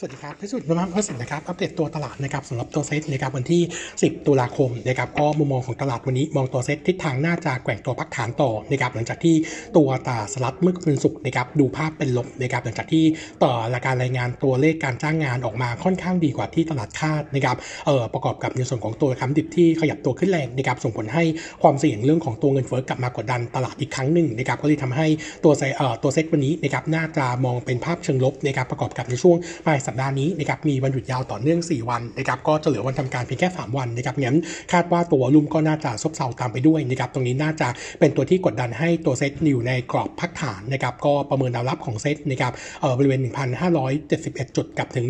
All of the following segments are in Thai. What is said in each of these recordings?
สวัสดีครับที่สุดน้ำมันสินนะครับ อัปเดตตัวตลาดนะครับสำหรับตัวเซตนะครับวันที่ 10 ตุลาคมนะครับก็มุมมองของตลาดวันนี้มองตัวเซตทิศทางน่าจะแกว่งตัวพักฐานต่อนะครับหลังจากที่ตัวตาสลัดเมื่อคืนศุกร์นะครับดูภาพเป็นลบนะครับหลังจากที่ต่อรายการรายงานตัวเลขการจ้างงานออกมาค่อนข้างดีกว่าที่ตลาดคาดนะครับเอ่อประกอบกับในส่วนของตัวคำดิบที่ขยับตัวขึ้นแรงนะครับส่งผลให้ความเสี่ยงเรื่องของตัวเงินเฟ้อกลับมากดดันตลาดอีกครั้งหนึ่งนะครับก็เลยทำให้ตัวเซตเอ่อตัวเซตวันนี้นะครับน่าจะมองเป็นภาพเชิงลบนะครับประกอบกับในช่วงปลายสัปดาห์นี้นะครับมีวันหยุดยาวต่อเนื่อง 4 วันนะครับก็จะเหลือวันทำการเพียงแค่ 3 วันนะครับงั้นคาดว่าตัวรุ่มก็น่าจะซบเซาตามไปด้วยนะครับตรงนี้น่าจะเป็นตัวที่กดดันให้ตัวเซตอยู่ในกรอบพักฐานนะครับก็ประเมินแนวรับของเซตนะครับเอ่อบริเวณ 1,571 จุดกับถึง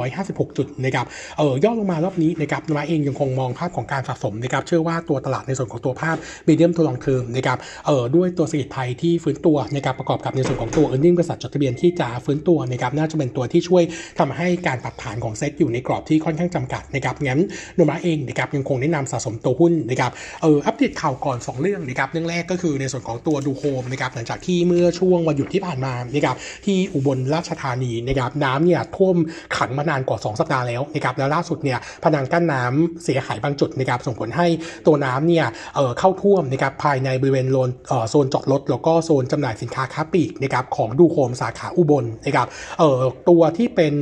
1,556 จุดนะครับเอ่อย่อลงมารอบนี้นะครับมาเองยังคงมองภาพของการสะสมนะครับเชื่อว่าตัวตลาดในส่วนของตัวภาพmedium to long term นะครับเอ่อด้วยตัวเศรษฐกิจไทยที่ฟื้นตัวนะครับประกอบกับในส่วนของตัว earning บริษัทจดทะเบียนที่จะฟื้นตัวนะครับน่าจะเป็นตัวที่ช่วยทำให้การปรับฐานของเซตอยู่ในกรอบที่ค่อนข้างจำกัดนะครับงั้นโนมูระเองนะครับยังคงแนะนำสะสมตัวหุ้นนะครับเอออัปเดตข่าวก่อน 2 เรื่องนะครับเรื่องแรกก็คือในส่วนของตัวดูโฮมนะครับหลังจากที่เมื่อช่วงวันหยุดที่ผ่านมานะครับที่อุบลราชธานีนะครับน้ำเนี่ยท่วมขังมานานกว่า 2 สัปดาห์แล้วนะครับแล้วล่าสุดเนี่ยพนังกั้นน้ำเสียหายบางจุดนะครับส่งผลให้ตัวน้ำเนี่ยเออเข้าท่วมนะครับภายในบริเวณโซนโซนจอดรถแล้วก็โซนจำหน่ายสินค้าค้าปลีกนะครับของดูโฮมสาขาอุบลนะครับเอ่อตัวที่เป็น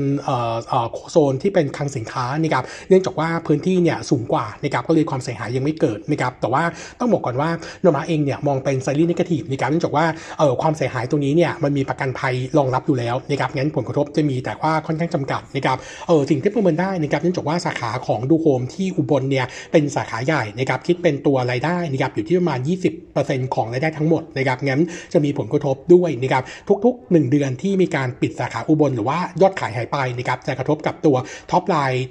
โซนที่เป็นคลังสินค้านะครับเนื่องจากว่าพื้นที่เนี่ยสูงกว่านะครับก็เลยความเสียหายยังไม่เกิดนะครับแต่ว่าต้องบอกก่อนว่าโนมูระเองเนี่ยมองเป็น slightly negative นะครับเนื่องจากว่าเอ่อความเสียหายตรงนี้เนี่ยมันมีประกันภัยรองรับอยู่แล้วนะครับงั้นผลกระทบจะมีแต่ว่าค่อนข้างจำกัดนะครับเออสิ่งที่ประเมินได้นะครับเนื่องจากว่าสาขาของดูโฮมที่อุบลเนี่ยเป็นสาขาใหญ่นะครับคิดเป็นตัวรายได้นะครับอยู่ที่ประมาณ 20%ของรายได้ทั้งหมดนะครับงั้นจะมีผลกระทบด้วยนะครับทุกๆ 1 เดือนที่มีการปิดสาขาอุบลหรือว่ายอดขายหายไปนะครับจะกระทบกับตัว top line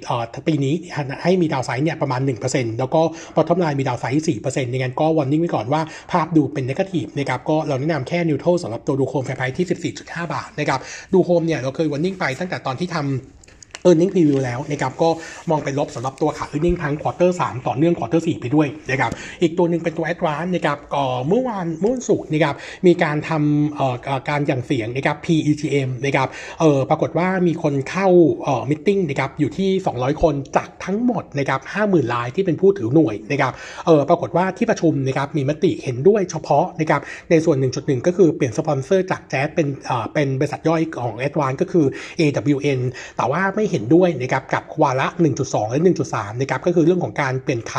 ปีนี้ให้มี downside เนี่ยประมาณ 1%แล้วก็ bottom line มี downside 4%ในงั้นก็ warning ไว้ก่อนว่าภาพดูเป็น negative นะครับก็เราแนะนำแค่ neutral สำหรับตัวดูโฮม fair price ที่ 14.5 บาทนะครับดูโฮมเนี่ยเราเคย warning ไปตั้งแต่ตอนที่ทำ e a r n i n g preview แล้วนะครับก็มองเป็นลบสำหรับตัวขา e a r n i n g ทั้งควอเตอร์3ต่อเนื่องควอเตอร์4ไปด้วยนะครับอีกตัวหนึ่งเป็นตัว Advance นะครับก็เมื่อวานเมื่อวันศุกร์นะครับมีการทำเอ่อการหยั่งเสียงนะครับ Pre-EGM นะครับเออปรากฏว่ามีคนเข้าเอ่อ meeting นะครับอยู่ที่ 200 คนจากทั้งหมดนะครับ50,000รายที่เป็นผู้ถือหน่วยนะครับเออปรากฏว่าที่ประชุมนะครับมีมติเห็นด้วยเฉพาะนะครับในส่วน 1.1 ก็คือเปลี่ยนสปอนเซอร์จาก JAS เป็นเอ่อเป็นบริษัทย่อยของ Advance ก็คือ AWN แต่ว่าไม่เห็นด้วยนะครับกับวาระ 1.2 และ 1.3 นะครับก็คือเรื่องของการเปลี่ยนไข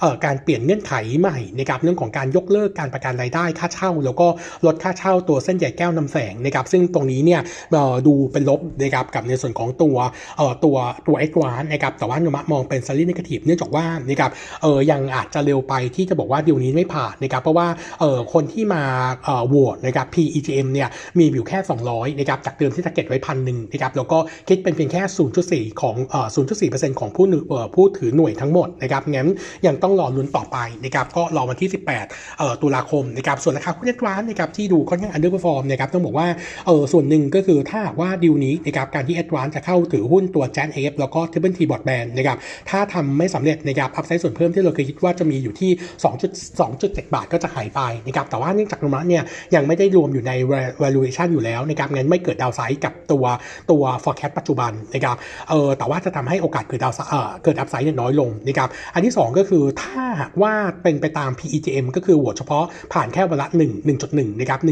เอ่อการเปลี่ยนเงื่อนไขใหม่นะครับเรื่องของการยกเลิกการประกันรายได้ค่าเช่า แล้วก็ลดค่าเช่าตัวเส้นใหญ่แก้วนำแสงนะครับซึ่งตรงนี้เนี่ยเอ่อดูเป็นลบนะครับกับในส่วนของตัวเอ่อตัวตัวเอ็กวานนะครับแต่ว่าโนมูระมองเป็น slightly negative เนื่องจากว่านะครับเออยังอาจจะเร็วไปที่จะบอกว่าดีลนี้ไม่ผ่านนะครับเพราะว่าเออคนที่มาเอ่อโหวตนะครับ Pre-EGM เนี่ยมีอยู่แค่ 200นะครับจากเดิมที่ target ไว้พันหนึ่งนะครับแล้วก็คิดเป็นเพียงแค่0.4 ของเอ่อ0.4%ของผู้เอ่อผู้ถือหน่วยทั้งหมดนะครับงั้นยังต้องรอลุ้นต่อไปนะครับก็รอวันที่ 18เอ่อตุลาคมนะครับส่วนราคาหุ้นเน็ตร้านนะครับที่ดูค่อนข้าง underperform นะครับต้องบอกว่าเออส่วนหนึ่งก็คือถ้าว่าดีลนี้นะครับการที่ Advance จะเข้าถือหุ้นตัว JASIF แล้วก็ Triple T Broadband นะครับถ้าทำไม่สำเร็จนะครับอัพไซด์ส่วนเพิ่มที่เราเคยคิดว่าจะมีอยู่ที่ 2.2.7 บาทก็จะหายไปนะครับแต่ว่าเนื่องจากนุมะเนี่ยยังไม่ได้รวมอยู่ใน valuation อยู่แล้วนะครับงั้นไม่เกิดดาวไซด์กับตัวตัว forecast ปัจจุบันนะครับเออแต่ว่าจะทำให้โอกาสเกิดดาวเออเกิดอัพไซด์เนี่ยน้อยลงนะครับอันที่ 2 ก็คือถ้าหากว่าเป็นไปตาม PEGM ก็คือโหวตเฉพาะผ่านแค่วาระ1 1.1นะครับ1.2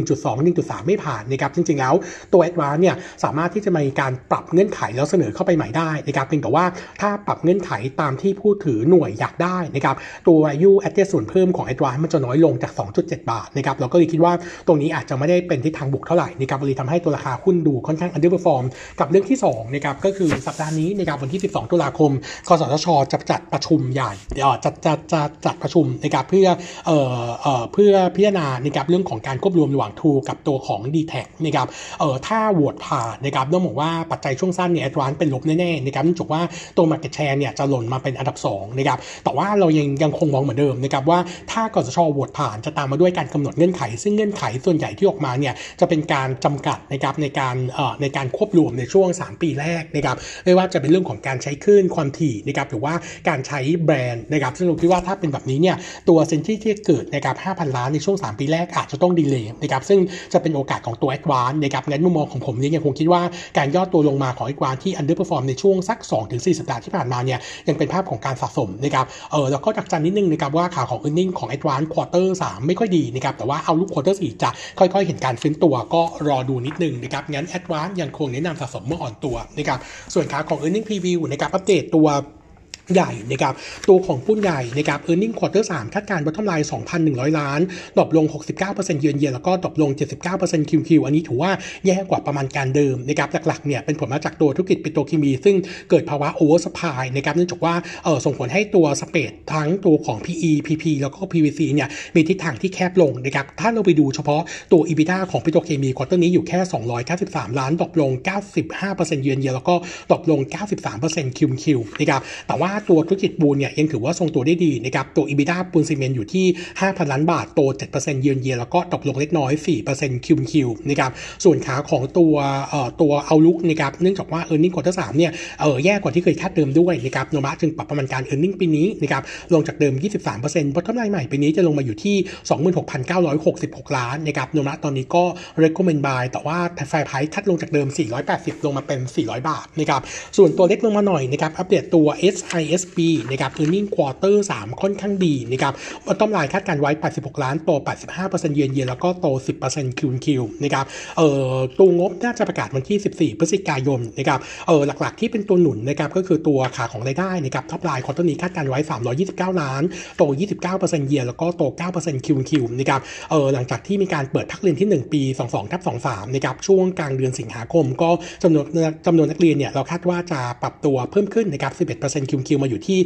1.3 ไม่ผ่านนะครับจริงๆแล้วตัว Advance เนี่ยสามารถที่จะมีการปรับเงื่อนไขแล้วเสนอเข้าไปใหม่ได้นะครับเพียงแต่ว่าถ้าปรับเงื่อนไขตามที่ผู้ถือหน่วยอยากได้นะครับตัว value added ส่วนเพิ่มของ Advance มันจะน้อยลงจาก 2.7 บาทนะครับเราก็เลยคิดว่าตรงนี้อาจจะไม่ได้เป็นทิศทางบุกเท่าไหร่นะครับเลยทำให้ตัวราคาหุ้นดูค่อนข้าง underperform กับเรื่องที่2นะครับก็คือสัปดาห์นี้ในะครับวันที่ 12 ตุลาคม กสทช จะจัดประชุมใหญ่จะจะจะจัดประชุมในะครับเพื่อเอ่อเอ่อเพื่อพิจารณาในะครับเรื่องของการควบรวมระหว่างทูกับตัวของ d t แทนะครับเอ่อถ้าโหวตผ่านนะครับต้องบอกว่าปัจจัยช่วงสั้นเนี่ยแอดวานเป็นลบแน่ๆนะครับเนื่องจากว่าตัว market share เนี่ยจะหล่นมาเป็นอันดับ2นะครับแต่ว่าเรายังยังคงมองเหมือนเดิมนะครับว่าถ้ากสชโหวตผ่านจะตามมาด้วยการกำหนดเงื่อนไข ซึ่งเงื่อนไขส่วนใหญ่ที่ออกมาเนี่ยจะเป็นการจำกัดนะครับในการเอ่อในการควบรวมในช่วง 3 ปีแรกนะครับไม่ว่าจะเป็นเรื่องของการใช้คลื่นความถี่นะครับหรือว่าการใช้แบรนด์นะครับซึ่งเราคิดว่าถ้าเป็นแบบนี้เนี่ยตัวเซนที่ที่เกิดนะครับ5,000 ล้านในช่วง 3 ปีแรกอาจจะต้องดีเลย์นะครับซึ่งจะเป็นโอกาสของตัว Advance นะครับงั้นมุมมองของผมเนี่ยยังคงคิดว่าการย่อตัวลงมาของ Advance ที่ underperform ในช่วงสัก 2-4 สัปดาห์ที่ผ่านมาเนี่ยยังเป็นภาพของการสะสมนะครับเออแล้วก็จักจันนิดนึงนะครับว่าข่าวของ earning ของ Advance Quarter 3ไม่ค่อยดีนะครับแต่ว่าเอาลูก Quarter 4จะค่อยๆ เห็นการฟื้นตัวก็รอดูนิดนึงนะครับงั้น Advance ยังคงแนะนำสะสมเมื่ออ่อนตัวนะครับส่วนขาของ e a r n i n g Preview นะครับอัปเดตตัว ใหญ่นะครับตัวของปูนใหญ่นะครับ earning quarter 3คาดการณ์ bottom line 2,100 ล้าน drop ลง 69% year on year แล้วก็ drop ลง 79% QQ อันนี้ถือว่าแย่กว่าประมาณการเดิมนะครับหลักๆเนี่ยเป็นผลมาจากตัวธุรกิจปิโตรเคมี ซึ่งเกิดภาวะ oversupply นะครับเนื่องจากว่าเออส่งผลให้ตัว spread ทั้งตัวของ PE PP แล้วก็ PVC เนี่ยมีทิศทางที่แคบลงนะครับถ้าเราไปดูเฉพาะตัว EBITDA ของปิโตรเคมี quarter นี้อยู่แค่ 293 ล้าน drop ลง 95% year on year แล้วก็ drop ลง 93% QQ นะครับแต่ว่าตัวธุรกิจปูนเนี่ยยังถือว่าทรงตัวได้ดีนะครับตัว EBITDA ปูนซีเมนต์อยู่ที่ 5,000 ล้านบาท โต 7%เยือนเยียแล้วก็ตกลงเล็กน้อย 4% QQ นะครับส่วนขาของตัวเอ่อตัว outlook นะครับเนื่องจากว่า e a r n i n g ควอเตอร์3เนี่ยเออแย่กว่าที่เคยคาดเดิมด้วยนะครับโนมะจึงปรับประมาณการ e a r n i n g ปีนี้นะครับลงจากเดิม 23% bottom line ใหม่ปีนี้จะลงมาอยู่ที่ 26,966 ล้านนะครับ Nomura ตอนนี้ก็ recommend buy แต่ว่า fair price cut ลงจากเดิม 480 ลงมาเป็น 400 บาทนะครับส่วนตัวเล็กลงมาหน่อยนะครับอัปเดตตัว SI SISB นะครับ earning quarter 3 ค่อนข้างดีนะครับ bottom line คาดการณ์ไว้ 86 ล้านโต 85%เยือนเยียแล้วก็โต 10% QQ นะครับเอ่อตัวงบน่าจะประกาศวันที่ 14 พฤศจิกายนนะครับเออหลักๆที่เป็นตัวหนุนนะครับก็คือตัวขาของรายได้นะครับ top line quarter นี้คาดการณ์ไว้ 329 ล้าน โต 29%เยียแล้วก็โต 9% QQ นะครับเออหลังจากที่มีการเปิดภาคเรียนที่ 1 ปี 22ทับ23นะครับช่วงกลางเดือนสิงหาคม ก็จำนวนจำนวนนักเรียนเนี่ยเราคาดว่าจะปรับตัวเพิ่มขึ้นนะครับ11% QQ มาอยู่ที่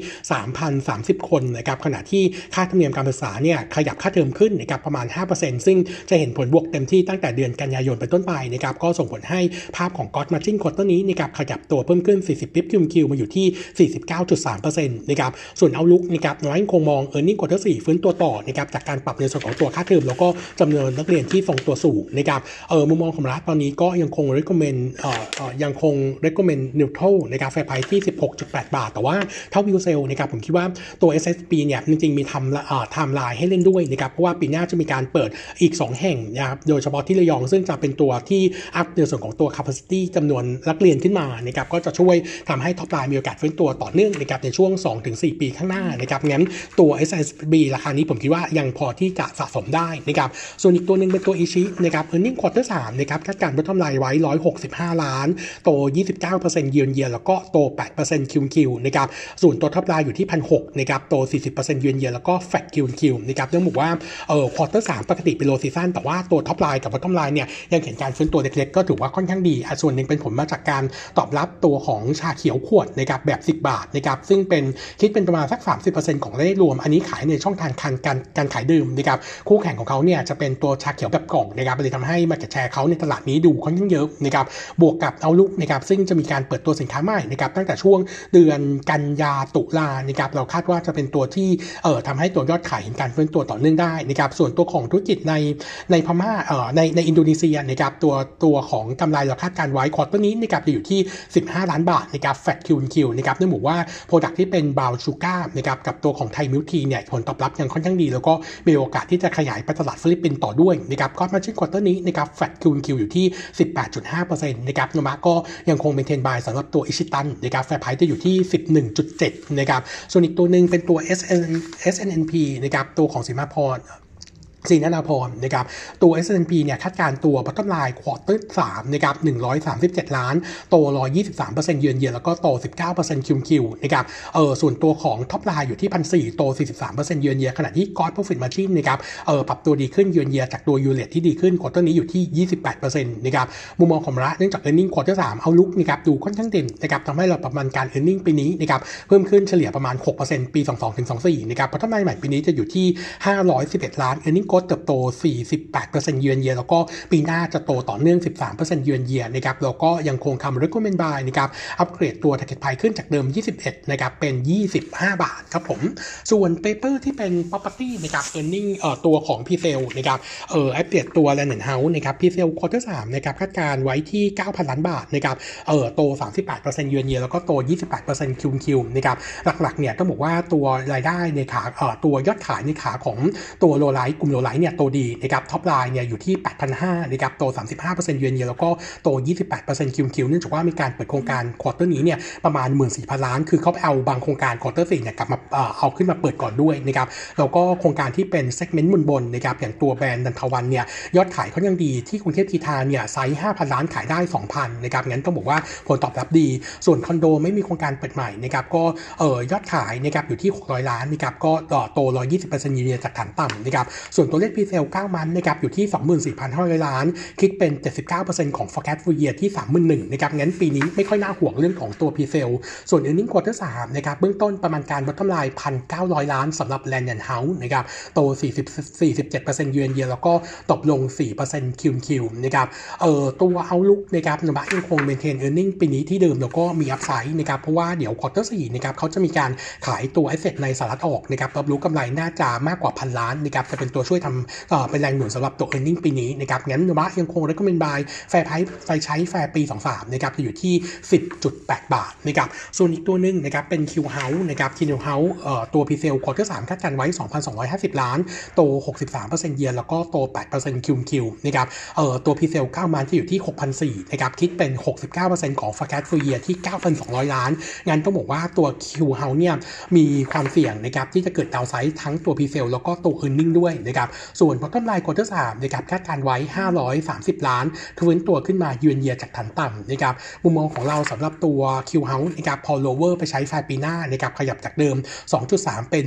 3,030 คนนะครับขณะที่ค่าธรรมเนียมการศึกษาเนี่ยขยับค่าเทอมขึ้นนะครับประมาณ 5%ซึ่งจะเห็นผลบวกเต็มที่ตั้งแต่เดือนกันยายนเป็นต้นไปนะครับก็ส่งผลให้ภาพของก๊อ m มาจิ้นควอเตอร์นี้นะครับขยับตัวเพิ่มขึ้น 40 bips QQ มาอยู่ที่ 49.3%นะครับส่วน outlook นะครับ Nomura คงมอง earning quarter 4ฟื้นตัวต่อนะครับจากการปรับในส่วนของตัวค่าเทอมแล้วก็จำนวนนักเรียนที่ทรงตัวสูงนะครับเออมุมมองของเราตอนนี้ก็ยังคง recommend เอ่อเอ่อยังคง recommend neutral นะครับ fair price ที่ 16.8 บาท แต่ว่าถ้า view sale นะครับผมคิดว่าตัว SISB เนี่ยจริงๆมีทำไทม์ไลน์ให้เล่นด้วยนะครับเพราะว่าปีหน้าจะมีการเปิดอีก 2 แห่งนะครับโดยเฉพาะที่ระยองซึ่งจะเป็นตัวที่ up ในส่วนของตัว capacity จำนวนนักเรียนขึ้นมานะครับก็จะช่วยทำให้ top line มีโอกาสฟื้นตัวต่อเนื่องนะครับในช่วง 2-4 ปีข้างหน้านะครับงั้นตัว SSB ราคานี้ผมคิดว่ายังพอที่จะสะสมได้นะครับส่วนอีกตัวหนึ่งเป็นตัวอิชินะครับ earning quarter 3นะครับคาดการณ์ bottom line ไว้ 165 ล้าน โต 29%เยือนเยียแล้วก็โต 8% QQ นะครับส่วนตัว top line อยู่ที่1,600นะครับโต 40% year on year แล้วก็ flat QQ นะครับต้องบอกว่าเอ่อ quarter สามปกติเป็น low season แต่ว่าตัว top line กับ bottom line เนี่ยยังเห็นการฟื้นตัวเล็กๆก็ถือว่าค่อนข้างดีอะส่วนหนึ่งเป็นผลมาจากการตอบรับตัวของชาเขียวขวดนะครับแบบ 10 บาทนะครับซึ่งเป็นคิดเป็นประมาณสัก 30%ของรายได้รวม อันนี้ขายในช่องทางการการการขายดื่มนะครับคู่แข่งของเขาเนี่ยจะเป็นตัวชาเขียวแบบกล่องนะครับเลยทำให้มาเก็ตแชร์เขาในตลาดนี้ดูค่อนข้างเยอะนะครับบวกกับเอาลุกนะครับซึ่งจะมีการเปิดตัวสินค้าใหม่นะครับตั้งแต่ช่วงเดือนกันยาตุลานะครับเราคาดว่าจะเป็นตัวที่เอ่อทำให้ตัวยอดขายเห็นการเฟื้นตัวต่อเนื่องได้นะครับส่วนตัวของธุรกิจในในพม่าเอ่อในในอินโดนีเซียนะครับตัวตัวของกำไรเราคาดการณ์ไว้ quarter นี้นะครับจะอยู่ที่ 15 ล้านบาทนะครับ flat QQ นะครับเนื่องจากว่า product ที่เป็น brown sugar นะครับกับตัวของ Thai milk tea เนี่ยผลตอบรับยังค่อนข้างดี แล้วก็มีโอกาสที่จะขยายไปตลาดฟิลิปปินส์ต่อด้วยนะครับ gross margin quarter นี้นะครับ flat QQ อยู่ที่ 18.5%นะครับ Nomura ก็ยังคง maintain buy สำหรับตัวอิชิตันนะครับ fair price จะอยู่ที่ 11.7นะครับส่วนอีกตัวหนึ่งเป็นตัว SN SNNP นะครับตัวของศรีนานาพร ศรีนานาพรนะครับตัว SNNP เนี่ยคาดการณ์ตัว bottom line quarter 3นะครับ137ล้าน โต123% year on year แล้วก็โต19% QQ นะครับเออส่วนตัวของ top line อยู่ที่1,400โต43%เซ็นต์เยือนเยียขณะที่ gross profit margin นะครับเออปรับตัวดีขึ้น year on year จากตัว U-rate ที่ดีขึ้น quarter นี้อยู่ที่28%นต์นะครับมุมมองของเราเนื่องจาก earning quarter 3 outlook นะครับดูค่อนข้างเด่นนะครับทำให้เราประมาณการ earning ปีนี้นะครับเพิ่มขึ้นเฉลี่ยประมาณ6%ปี 22-24นะครับ bottom line ใหม่ปีนี้จะอยู่ที่511ล้าน earning ก็เติบโต 48%เยือนเยียแล้วก็ปีหน้าจะโตต่อเนื่อง 13%เยือนเยียนะครับแล้วก็ยังคงคำ recommend buy นะครับอัปเกรดตัว target price ขึ้นจากเดิม 21 นะครับ เป็น 25 บาทครับผม ส่วน paper ที่เป็น property นะครับ earning เอ่อตัวของ p c l นะครับเอ่ออัปเดตตัว Land and House นะครับ p c l quarter 3นะครับคาดการไว้ที่ 9,000 ล้านบาทนะครับเอ่อโต 38%เยือนเยียแล้วก็โต 28% QQ นะครับหลักๆเนี่ยต้องบอกว่าตัวรายได้ในขาเอ่อตัวยอดขายในขาของตัว low-rise กลุ่ม low-rise เนี่ยโตดีนะครับ top line เนี่ยอยู่ที่ 8,500นะครับโต 35%เยือนเยียแล้วก็โต 28% QQ เนื่องจากว่ามีการเปิดโครงการ quarter นี้เนี่ยประมาณ 14,000 ล้าน คือเขาไปเอาบางโครงการ quarter สี่เนี่ยกลับมาเอาขึ้นมาเปิดก่อนด้วยนะครับแล้วก็โครงการที่เป็น segment บนบนนะครับอย่างตัวแบรนด์นันทวันเนี่ยยอดขายเขายังดีที่กรุงเทพกรีฑาเนี่ยไซส์5,000 ล้านขายได้ 2,000นะครับงั้นต้องบอกว่าผลตอบรับดี ส่วนคอนโดไม่มีโครงการเปิดใหม่นะครับก็เอ่อยอดขายนะครับอยู่ที่ 600 ล้านนะครับก็ต่อโต 120%ยีเนียจากฐานต่ำนะครับส่วนตัวเลข presale 9 month นะครับอยู่ที่ 24,500 ล้าน คิดเป็น 79%ของ forecast full year ที่ 31,000นะครับงั้นปีนี้ไม่ค่อยน่าห่วงเรื่องของตัว presale ส่วน earning quarter 3นะครับเบื้องต้นประมาณการ bottom line 1,900 ล้านสำหรับ Land and House นะครับโต 40 47%เยือนเยียแล้วก็ตกลง4% QQ นะครับเอ่อตัว outlook นะครับนะครับยังคง maintain earning ปีนี้ที่เดิมแล้วก็มี upside นะครับเพราะว่าเดี๋ยว quarter 4นะครับเขาจะมีการขายตัว asset ในสหรัฐออกนะครับรับรู้กำไรน่าจะมากกว่าพันล้านนะครับจะเป็นตัวช่วยยทำเป็นแรงหนุนสำหรับตัว earning ปีนี้นะครับงั้นนะครับยังคง recommend buy fair price ใช้แฟร์ปี 23นะครับจะอยู่ที่ 10.8 บาทนะครับส่วนอีกตัวหนึ่งนะครับเป็น Q House นะครับ Q House เอ่อตัว p c l quarter 3คาดการไว้ 2,250 ล้าน โต 63%เยียร์แล้วก็โต8%คิวคิวนะครับเอ่อตัว p c l 9มันที่อยู่ที่ 6,400นะครับคิดเป็น 69%ของ forecast full year ที่ 9,200 ล้าน งั้นต้องบอกว่าตัว Q House เนี่ยมีความเสี่ยงนะครับที่จะเกิดดาวไซด์ทั้งตัว p c l แล้วก็ตัว earning ด้วยนะครับส่วน bottom line quarter 3นะครับคาดการไว้ 530 ล้านฟื้นตัวขึ้นมาเยือนเยียจากฐานต่ำนะครับมุมมองของเราสำหรับตัว Q House นะครับพอ lower ไปใช้ไฟปีหน้านะครับขยับจากเดิม 2.3 เป็น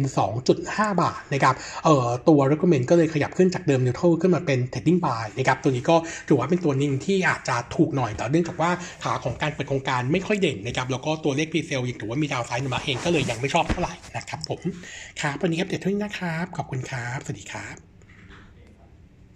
2.5 บาทนะครับเอ่อตัว recommend ก็เลยขยับขึ้นจากเดิม neutral ขึ้นมาเป็น trading buy นะครับตัวนี้ก็ถือว่าเป็นตัวหนึงที่อาจจะถูกหน่อยแต่เนื่องจากว่าขาของการเปิดโครงการไม่ค่อยเด่นนะครับแล้วก็ตัวเลข p c l ยังถือว่ามีดาวไซด์มาเองก็เลยยังไม่ชอบเท่าไหร่นะครับผมครับวันนี้อัปเดตเท่านี้นะครับ ขอบคุณครับ สวัสดีครับ